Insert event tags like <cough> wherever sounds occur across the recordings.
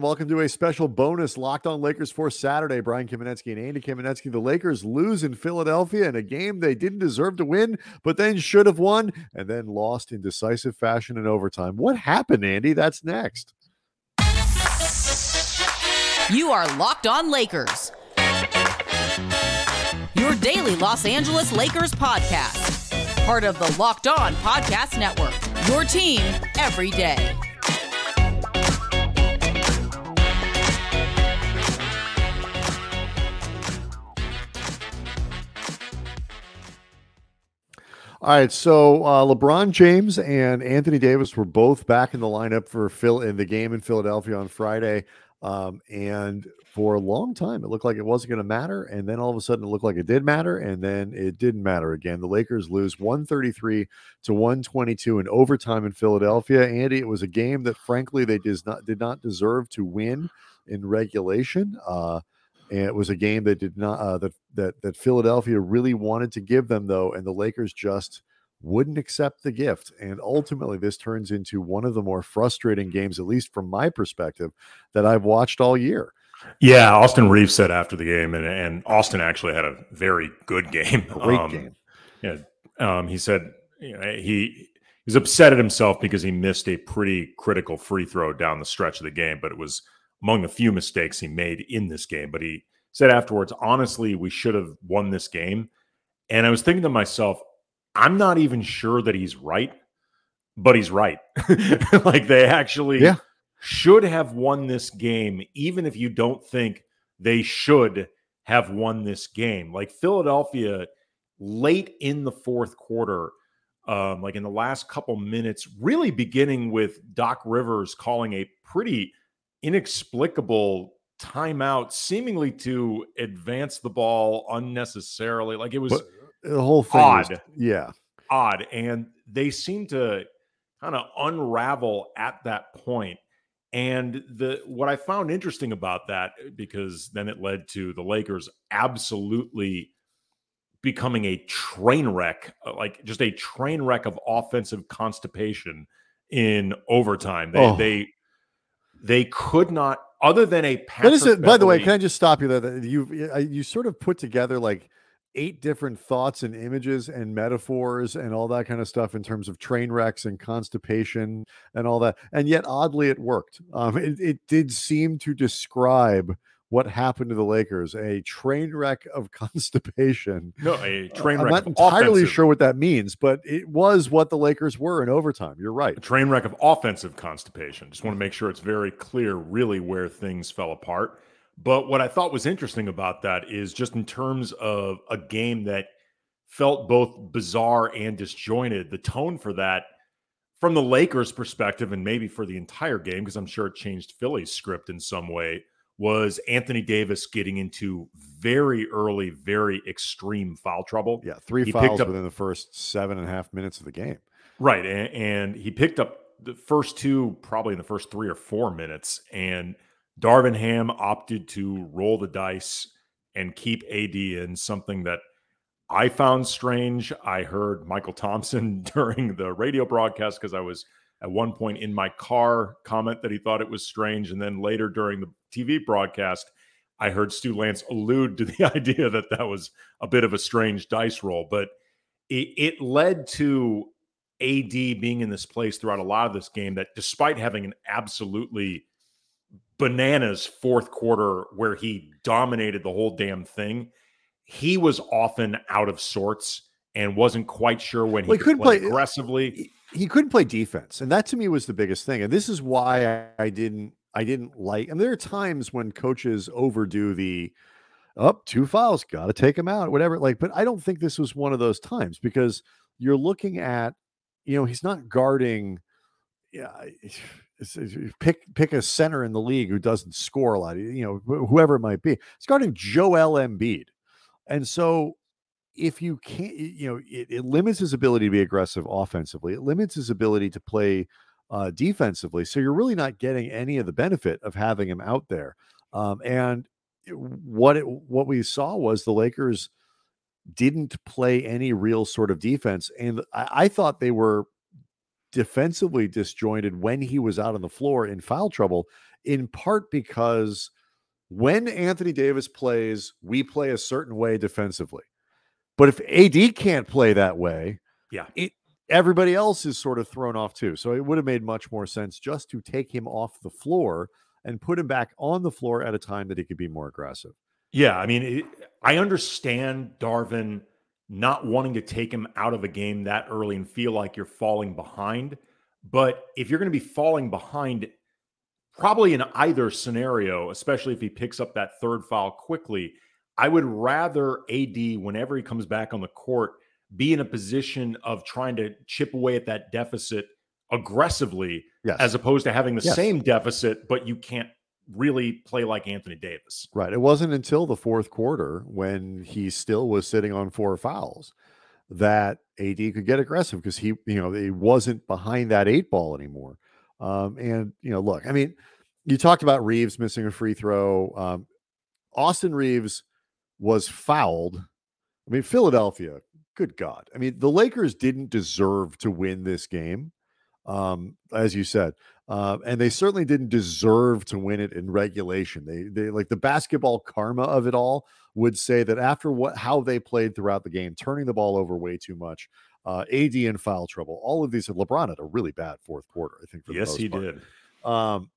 Welcome to a special bonus Locked On Lakers for Saturday. Brian Kamenetsky and Andy Kamenetsky. The Lakers lose in Philadelphia in a game they didn't deserve to win, but then should have won, and then lost in decisive fashion in overtime. What happened, Andy? That's next. You are Locked On Lakers, your daily Los Angeles Lakers podcast, part of the Locked On Podcast Network. Your team every day. All right, so uh, LeBron James and Anthony Davis were both back in the lineup for Phil in the game in Philadelphia on Friday, um, and for a long time it looked like it wasn't going to matter, and then all of a sudden it looked like it did matter, and then it didn't matter again. The Lakers lose one thirty three to one twenty two in overtime in Philadelphia. Andy, it was a game that frankly they did not did not deserve to win in regulation. Uh, and it was a game that did not uh, that that that Philadelphia really wanted to give them though, and the Lakers just wouldn't accept the gift. And ultimately, this turns into one of the more frustrating games, at least from my perspective, that I've watched all year. Yeah, Austin Reaves said after the game, and, and Austin actually had a very good game. <laughs> Great um, game. Yeah, um, he said you know, he he's upset at himself because he missed a pretty critical free throw down the stretch of the game, but it was among the few mistakes he made in this game. But he said afterwards, honestly, we should have won this game. And I was thinking to myself, I'm not even sure that he's right, but he's right. <laughs> like they actually yeah. should have won this game, even if you don't think they should have won this game. Like Philadelphia, late in the fourth quarter, um, like in the last couple minutes, really beginning with Doc Rivers calling a pretty inexplicable timeout, seemingly to advance the ball unnecessarily. Like it was but the whole thing odd. Was, yeah. Odd. And they seem to kind of unravel at that point. And the what I found interesting about that, because then it led to the Lakers absolutely becoming a train wreck, uh, like just a train wreck of offensive constipation in overtime. They oh. they they could not, other than a. Patrick what is it? By the way, can I just stop you there? You you sort of put together like eight different thoughts and images and metaphors and all that kind of stuff in terms of train wrecks and constipation and all that. And yet, oddly, it worked. Um, it, it did seem to describe what happened to the Lakers a train wreck of <laughs> constipation. No, a uh, train wreck. I'm not entirely offensive. sure what that means, but it was what the Lakers were in overtime. You're right. A train wreck of offensive constipation. Just want to make sure it's very clear, really, where things fell apart. But what I thought was interesting about that is just in terms of a game that felt both bizarre and disjointed, the tone for that from the Lakers' perspective, and maybe for the entire game, because I'm sure it changed Philly's script in some way was Anthony Davis getting into very early, very extreme foul trouble. Yeah, three he fouls up, within the first seven and a half minutes of the game. Right. And, and, he picked up the first two, probably in the first three or four minutes. And Darvin Ham opted to roll the dice and keep AD in something that I found strange. I heard Mychal Thompson <laughs> during the radio broadcast because I was – at one point in my car comment that he thought it was strange. And then later during the TV broadcast, I heard Stu Lantz allude to the <laughs> idea that that was a bit of a strange dice roll. But it, it led to AD being in this place throughout a lot of this game that despite having an absolutely bananas fourth quarter where he dominated the whole damn thing, he was often out of sorts and wasn't quite sure when he well, could play, play uh, aggressively he couldn't play defense, and that to me was the biggest thing. And this is why I, I didn't I didn't like. And there are times when coaches overdo the up oh, two fouls, got to take him out, whatever. Like, but I don't think this was one of those times because you're looking at, you know, he's not guarding. Yeah, pick pick a center in the league who doesn't score a lot. You know, whoever it might be. He's guarding Joel Embiid, and so if you can't, you know, it, it, limits his ability to be aggressive offensively. It limits his ability to play uh, defensively. So you're really not getting any of the benefit of having him out there. Um, and what it, what we saw was the Lakers didn't play any real sort of defense, and I, I thought they were defensively disjointed when he was out on the floor in foul trouble in part because when Anthony Davis plays, we play a certain way defensively. But if AD can't play that way, Yeah. it everybody else is sort of thrown off too. So it would have made much more sense just to take him off the floor and put him back on the floor at a time that he could be more aggressive. Yeah, I mean, it, I understand Darvin not wanting to take him out of a game that early and feel like you're falling behind. But if you're going to be falling behind, probably in either scenario, especially if he picks up that third foul quickly, I would rather AD, whenever he comes back on the court, be in a position of trying to chip away at that deficit aggressively Yes. as opposed to having the Yes. same deficit, but you can't really play like Anthony Davis. Right. It wasn't until the fourth quarter when he still was sitting on four fouls that AD could get aggressive because he, you know, he wasn't behind that eight ball anymore. Um, and you know, look, I mean, you talked about Reaves missing a free throw. Um, Austin Reaves was fouled. I mean, Philadelphia, good God. I mean, the Lakers didn't deserve to win this game, um, as you said. Uh, and they certainly didn't deserve to win it in regulation. They, they like the basketball karma of it all would say that after what how they played throughout the game, turning the ball over way too much, uh, AD in foul trouble, all of these. LeBron had a really bad fourth quarter, I think. For the Yes, he part. did. Um,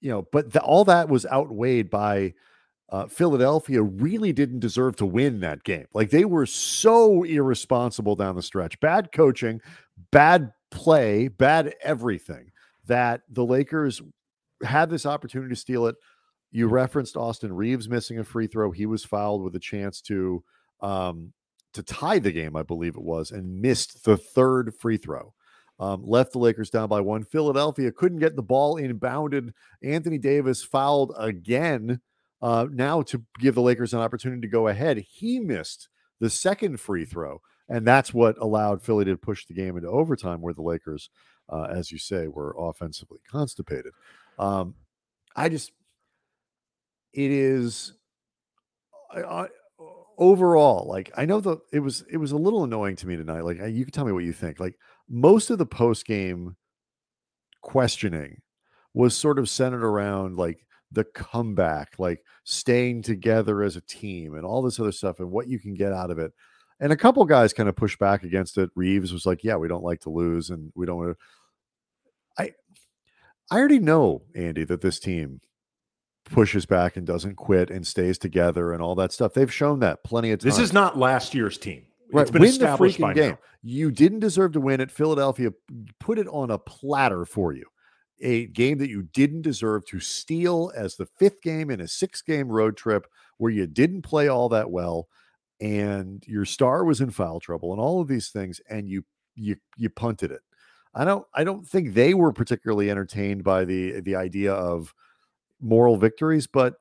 you know, but the, all that was outweighed by uh, Philadelphia. Really didn't deserve to win that game. Like they were so irresponsible down the stretch. Bad coaching, bad play, bad everything. That the Lakers had this opportunity to steal it. You referenced Austin Reaves missing a free throw. He was fouled with a chance to um, to tie the game, I believe it was, and missed the third free throw um, left the Lakers down by one. Philadelphia couldn't get the ball inbounded. Anthony Davis fouled again uh, now to give the Lakers an opportunity to go ahead. He missed the second free throw, and that's what allowed Philly to push the game into overtime, where the Lakers, uh, as you say, were offensively constipated. Um, I just, it is. I, I, overall like i know the it was it was a little annoying to me tonight like you can tell me what you think like most of the post game questioning was sort of centered around like the comeback, like staying together as a team and all this other stuff and what you can get out of it. And a couple guys kind of pushed back against it. Reaves was like, "Yeah, we don't like to lose and we don't want to I I already know, Andy, that this team pushes back and doesn't quit and stays together and all that stuff. They've shown that plenty of times. This is not last year's team. Right, It's been win the freaking by game. now. You didn't deserve to win it. Philadelphia put it on a platter for you. A game that you didn't deserve to steal as the fifth game in a six game road trip where you didn't play all that well and your star was in foul trouble and all of these things and you you you punted it. I don't I don't think they were particularly entertained by the the idea of moral victories, but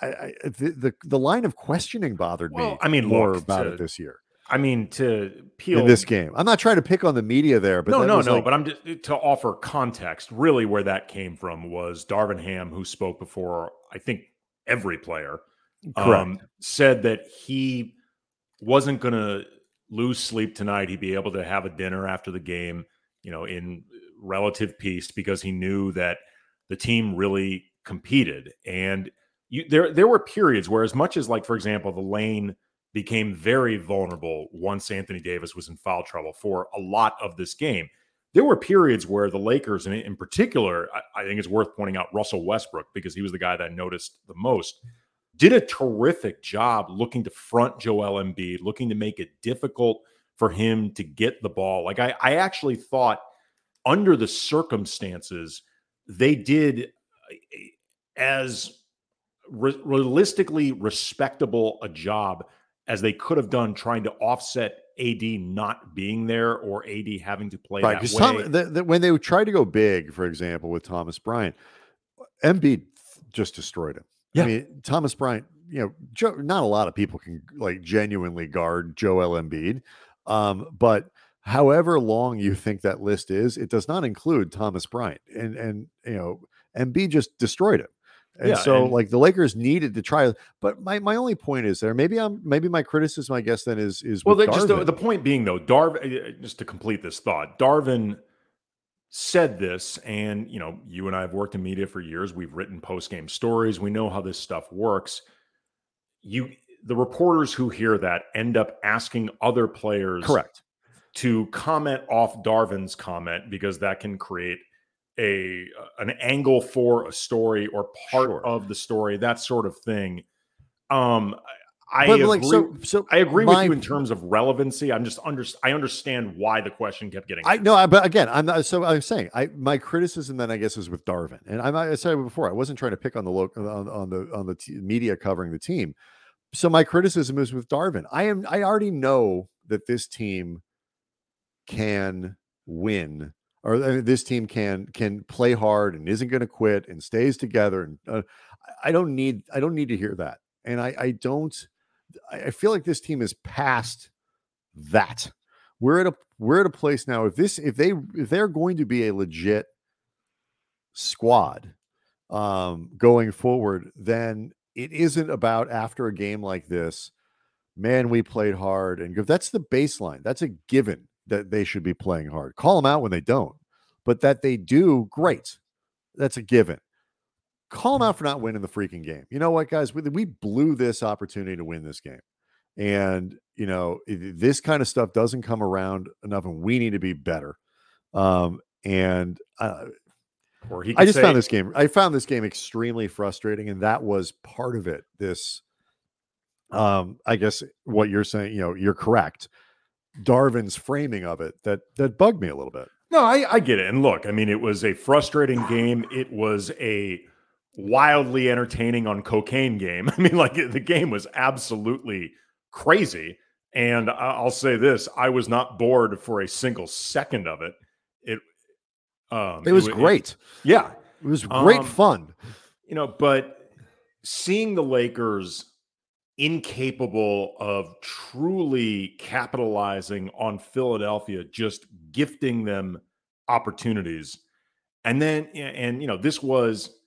I, I the, the the line of questioning bothered me Well, I mean, more look, about to- it this year I mean, to peel in this game. I'm not trying to pick on the media there, but no, no, no. like- But I'm just to offer context. Really, where that came from was Darvin Ham, who spoke before. I think every player um, said that he wasn't going to lose sleep tonight. He'd be able to have a dinner after the game, you know, in relative peace because he knew that the team really competed. And you, there, there were periods where, as much as like, for example, the lane became very vulnerable once Anthony Davis was in foul trouble for a lot of this game. There were periods where the Lakers, and in particular, I, think it's worth pointing out Russell Westbrook because he was the guy that I noticed the most, did a terrific job looking to front Joel Embiid, looking to make it difficult for him to get the ball. Like I, I actually thought under the circumstances, they did eh, as re- realistically respectable a job as they could have done trying to offset AD not being there or AD having to play right that way. Tom, the, the, when they tried to go big, for example, with Thomas Bryant, Embiid just destroyed him. Yeah. I mean, Thomas Bryant, you know, Joe, not a lot of people can like genuinely guard Joel Embiid, um, but however long you think that list is, it does not include Thomas Bryant, and and you know, Embiid just destroyed him. And Yeah, so, and- like the Lakers needed to try, but my, my only point is there. Maybe I'm maybe my criticism, I guess, then is is Well, the, just the, the point being though, Darvin. uh, Just to complete this thought, Darvin said this, and you know, you and I have worked in media for years. We've written post game stories. We know how this stuff works. You, the reporters who hear that end up asking other players, Correct. to comment off Darvin's comment because that can create a an angle for a story or part Sure. of the story, that sort of thing. Um, I but agree. like so so I agree my- with you in terms of relevancy. I'm just under. I understand why the question kept getting. I know, but again, I'm not. So I'm saying, I my criticism then I guess is with Darvin, and I'm, I said it before, I wasn't trying to pick on the local on, on the on the t- media covering the team. So my criticism is with Darvin. I am. I already know that this team can win, or uh, this team can can play hard and isn't going to quit and stays together. And uh, I don't need. I don't need to hear that. And I I don't. I I feel like this team is past that we're at a we're at a place now if this if they if they're going to be a legit squad um going forward then it isn't about after a game like this man we played hard and that's the baseline that's a given that they should be playing hard. Call them out when they don't but that they do great. That's a given. Call them out for not winning the freaking game. You know what guys? We, we blew this opportunity to win this game and you know this kind of stuff doesn't come around enough and we need to be better um and uh, Or he i just say, found this game i found this game extremely frustrating and that was part of it this um i guess what you're saying you know you're correct darvin's framing of it that that bugged me a little bit No, I, I get it. And look, I mean, it was a frustrating game. It was a wildly entertaining on cocaine game. <laughs> I mean, like the game was absolutely crazy. And I'll say this: I was not bored for a single second of it. It, um, it was wa- great yeah, it was great Um, fun you know, but seeing the Lakers incapable of truly capitalizing on Philadelphia, just gifting them opportunities. And then, and, you know, this was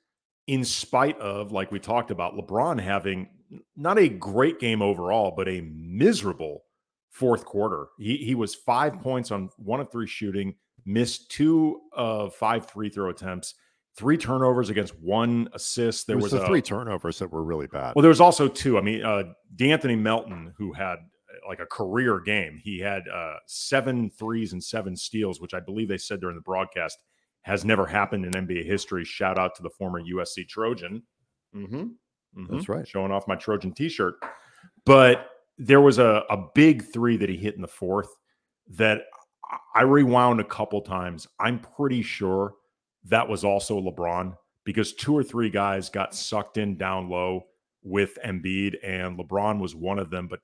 in spite of, like we talked about, LeBron having not a great game overall, but a miserable fourth quarter. He, he was five points on one of three shooting, missed two of five free throw attempts, three turnovers against one assist. There was, was, the a, three turnovers that were really bad well, there was also two. I mean, uh, De'Anthony Melton, who had uh, like a career game, he had uh, seven threes and seven steals, which I believe they said during the broadcast has never happened in NBA history. Shout out to the former USC Trojan. Mm-hmm. That's right. Showing off my Trojan T-shirt. But there was a, a big three that he hit in the fourth that I rewound a couple times. I'm pretty sure that was also LeBron because two or three guys got sucked in down low with Embiid, and LeBron was one of them. But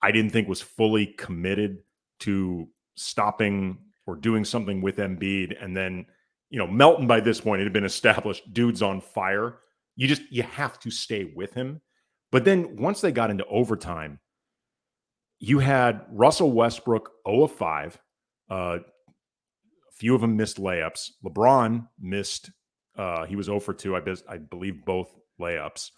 I didn't think was fully committed to stopping or doing something with Embiid. And then, you know, Melton by this point it had been established, dude's on fire. You just you have to stay with him. But then once they got into overtime, you had Russell Westbrook 0 of 5. Uh, few of them missed layups. LeBron missed, uh, he was 0 for 2, I, bes- I believe both layups.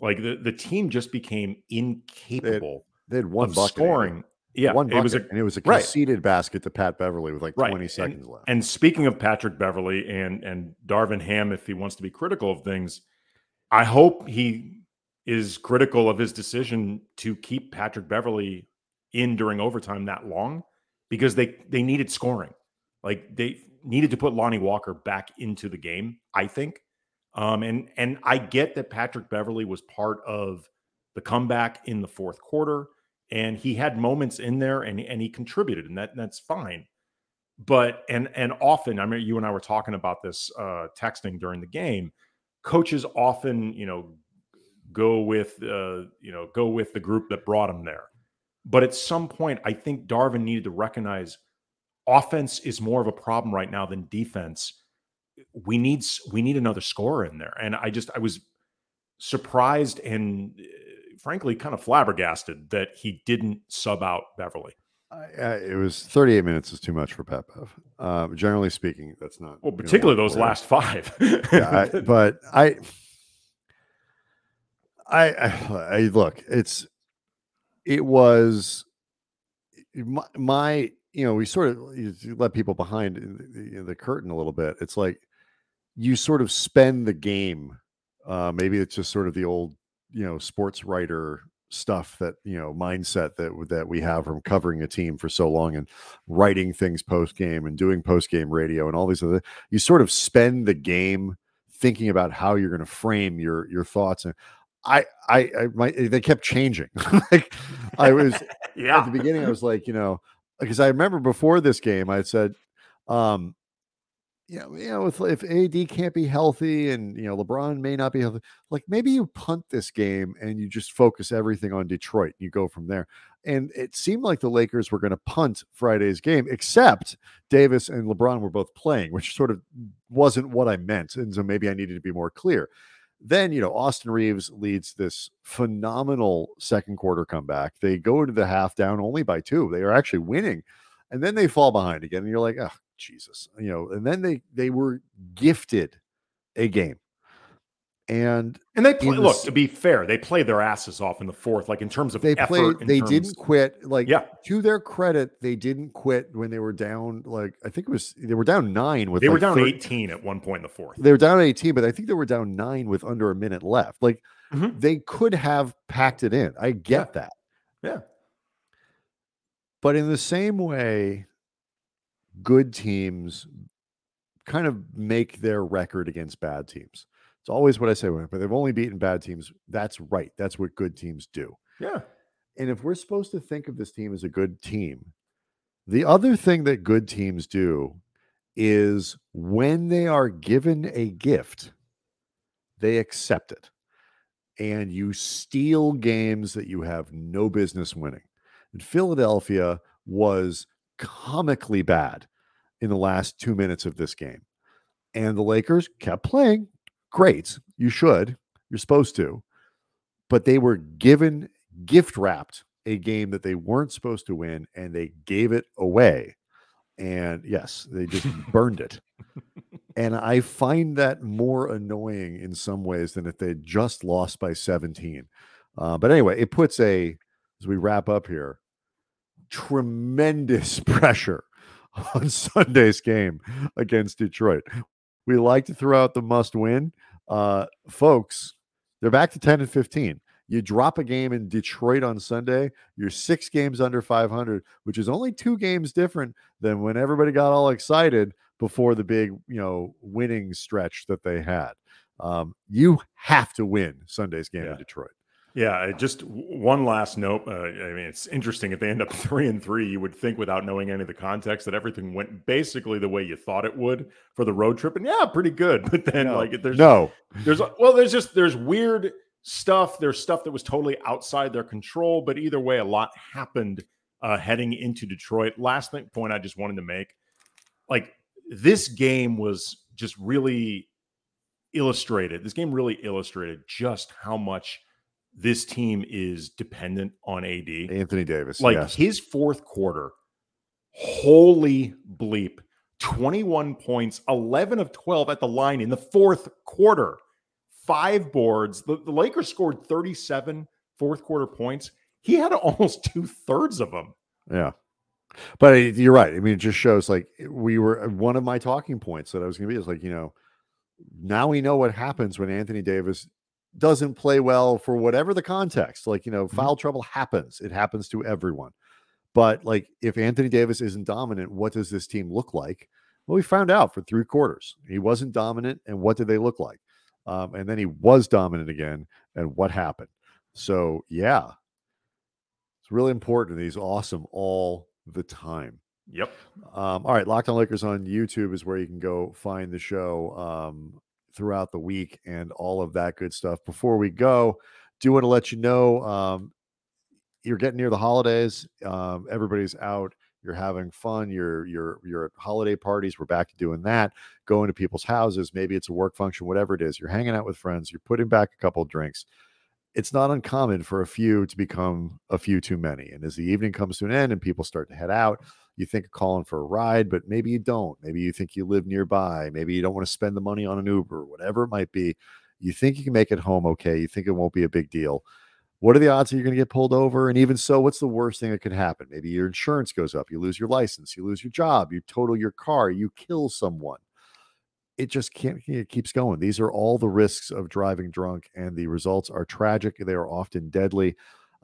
Like the, the team just became incapable they had one of bucket scoring. Yeah, one bucket, it was a and it was a right. conceded basket to Pat Beverley with like Right, 20 and- seconds left. And speaking of Patrick Beverley and and Darvin Ham, if he wants to be critical of things, I hope he is critical of his decision to keep Patrick Beverley in during overtime that long because they they needed scoring. Like they needed to put Lonnie Walker back into the game, I think. Um, and and I get that Patrick Beverley was part of the comeback in the fourth quarter, and he had moments in there, and and he contributed, and that that's fine. But and and often i mean you and i were talking about this uh texting during the game. Coaches often you know go with uh you know go with the group that brought him there. But at some point i think darvin needed to recognize offense is more of a problem right now than defense we need we need another scorer in there and i just i was surprised and uh, frankly kind of flabbergasted that he didn't sub out beverley I- it was 38 minutes is too much for Pat Bev. Um, generally speaking, that's not. Well, you know, particularly those last five. Yeah, I, <laughs> but I, I, I, I look. It's, it was my, my you know, we sort of you let people behind the, the curtain a little bit. It's like you sort of spend the game. Uh, maybe it's just sort of the old, you know, sports writer stuff that you know mindset that that we have from covering a team for so long and writing things post game and doing post game radio and all these other. You sort of spend the game thinking about how you're going to frame your your thoughts and I, I, I my, they kept changing. <laughs> like I was yeah. <laughs> at the beginning, I was like, you know, because I remember before this game, I said, um, you know, you know, if, if AD can't be healthy and you know LeBron may not be healthy, like maybe you punt this game and you just focus everything on Detroit. And you go from there. And it seemed like the Lakers were going to punt Friday's game, except Davis and LeBron were both playing, which sort of wasn't what I meant. And so maybe I needed to be more clear. Then, you know, Austin reaves leads this phenomenal second quarter comeback. They go into the half down only by two. They are actually winning. And then they fall behind again. And you're like, oh, Jesus. You know, and then they they were gifted a game. And and they play, look to be fair, they play their asses off in the fourth, like in terms of they played. They terms, didn't quit. Like yeah. to their credit, they didn't quit when they were down. Like I think it was they were down nine with. They like were down 30, eighteen at one point in the fourth. They were down eighteen, but I think they were down nine with under a minute left. Like Mhm. they could have packed it in. I get that. Yeah, But in the same way, good teams kind of make their record against bad teams. It's always what I say, but they've only beaten bad teams. That's right. That's what good teams do. yeah. And if we're supposed to think of this team as a good team, the other thing that good teams do is when they are given a gift, they accept it. And you steal games that you have no business winning. And Philadelphia was comically bad in the last two minutes of this game. And the Lakers kept playing. Great. You should. You're supposed to. But they were given gift wrapped a game that they weren't supposed to win and they gave it away. And yes, they just burned it. And I find that more annoying in some ways than if they just lost by 17. Uh, but anyway, it puts a, as we wrap up here, tremendous <laughs> pressure on Sunday's game against Detroit. We like to throw out the must win. Uh, folks, they're back to 10 and 15. You drop a game in Detroit on Sunday, you're six games under 500, which is only two games different than when everybody got all excited before the big, you know, winning stretch that they had. Um, you have to win Sunday's game Yeah. in Detroit. Yeah, just one last note. Uh, I mean, it's interesting if they end up <laughs> three and three. You would think, without knowing any of the context, that everything went basically the way you thought it would for the road trip, and yeah, pretty good. <laughs> But then, No. like, there's No, there's well, there's just there's weird stuff. There's stuff that was totally outside their control. But either way, a lot happened uh, heading into Detroit. Last thing, point I just wanted to make, like this game was just really illustrated. This game really illustrated just how much this team is dependent on AD. Anthony Davis. Like yes. his fourth quarter, holy bleep, 21 points, 11 of 12 at the line in the fourth quarter, five boards. The, the Lakers scored 37 fourth quarter points. He had <laughs> almost two thirds of them. Yeah. But uh, you're right. I mean, it just shows like we were one of my talking points that I was going to be is like, you know, now we know what happens when Anthony Davis doesn't play well for whatever the context. Like, you know, foul trouble happens, it happens to everyone. But like, if Anthony Davis isn't dominant, what does this team look like? Well, we found out for three quarters. He wasn't dominant. And what did they look like? Um, and then he was dominant again. And what happened? So, yeah, it's really important. He's awesome all the time. Yep. Um, all right, Locked On Lakers on YouTube is where you can go find the show um, throughout the week and all of that good stuff. Before we go, do want to let you know um, you're getting near the holidays. Um, everybody's out. You're having fun. You're you're you're at holiday parties. We're back to doing that. Going to people's houses. Maybe it's a work function. Whatever it is, you're hanging out with friends. You're putting back a couple drinks it's not uncommon for a few to become a few too many. And as the evening comes to an end and people start to head out, you think of calling for a ride, but maybe you don't. Maybe you think you live nearby. Maybe you don't want to spend the money on an Uber, whatever it might be. You think you can make it home okay. You think it won't be a big deal. what are the odds that you're going to get pulled over? And even so, what's the worst thing that could happen? Maybe your insurance goes up, you lose your license, you lose your job, you total your car, you kill someone. It just can't, it keeps going. These are all the risks of driving drunk, and the results are tragic. They are often deadly.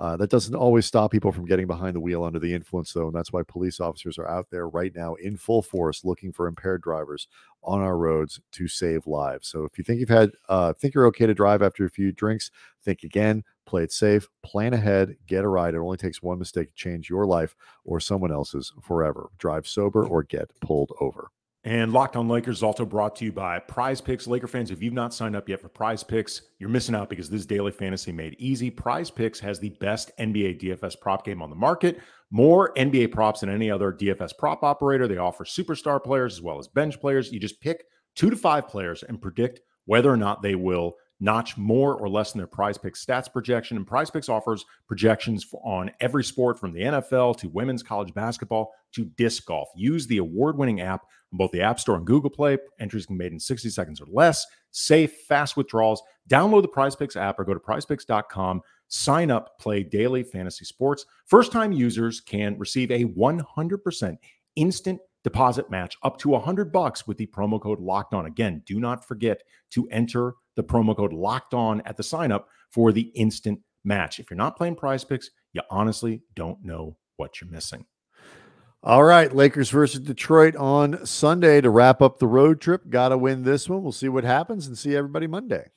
Uh, that doesn't always stop people from getting behind the wheel under the influence, though. And that's why police officers are out there right now in full force looking for impaired drivers on our roads to save lives. So if you think you've had, uh, think you're okay to drive after a few drinks, think again, play it safe, plan ahead, get a ride. It only takes one mistake to change your life or someone else's forever. Drive sober or get pulled over. And Locked On Lakers is also brought to you by Prize Picks. Laker fans, if you've not signed up yet for Prize Picks, you're missing out because this daily fantasy made easy. Prize Picks has the best NBA DFS prop game on the market. More NBA props than any other DFS prop operator. They offer superstar players as well as bench players. You just pick two to five players and predict whether or not they will notch more or less than their prize picks stats projection. And prize picks offers projections on every sport from the NFL to women's college basketball to disc golf. Use the award winning app on both the App Store and Google Play. Entries can be made in 60 seconds or less. Safe, fast withdrawals. Download the prize picks app or go to prizepicks.com. Sign up, play daily fantasy sports. First time users can receive a 100% instant deposit match up to 100 bucks with the promo code locked on. Again, do not forget to enter the promo code locked on at the sign up for the instant match. If you're not playing prize picks, you honestly don't know what you're missing. All right, Lakers versus Detroit on Sunday to wrap up the road trip. Got to win this one. We'll see what happens and see everybody Monday.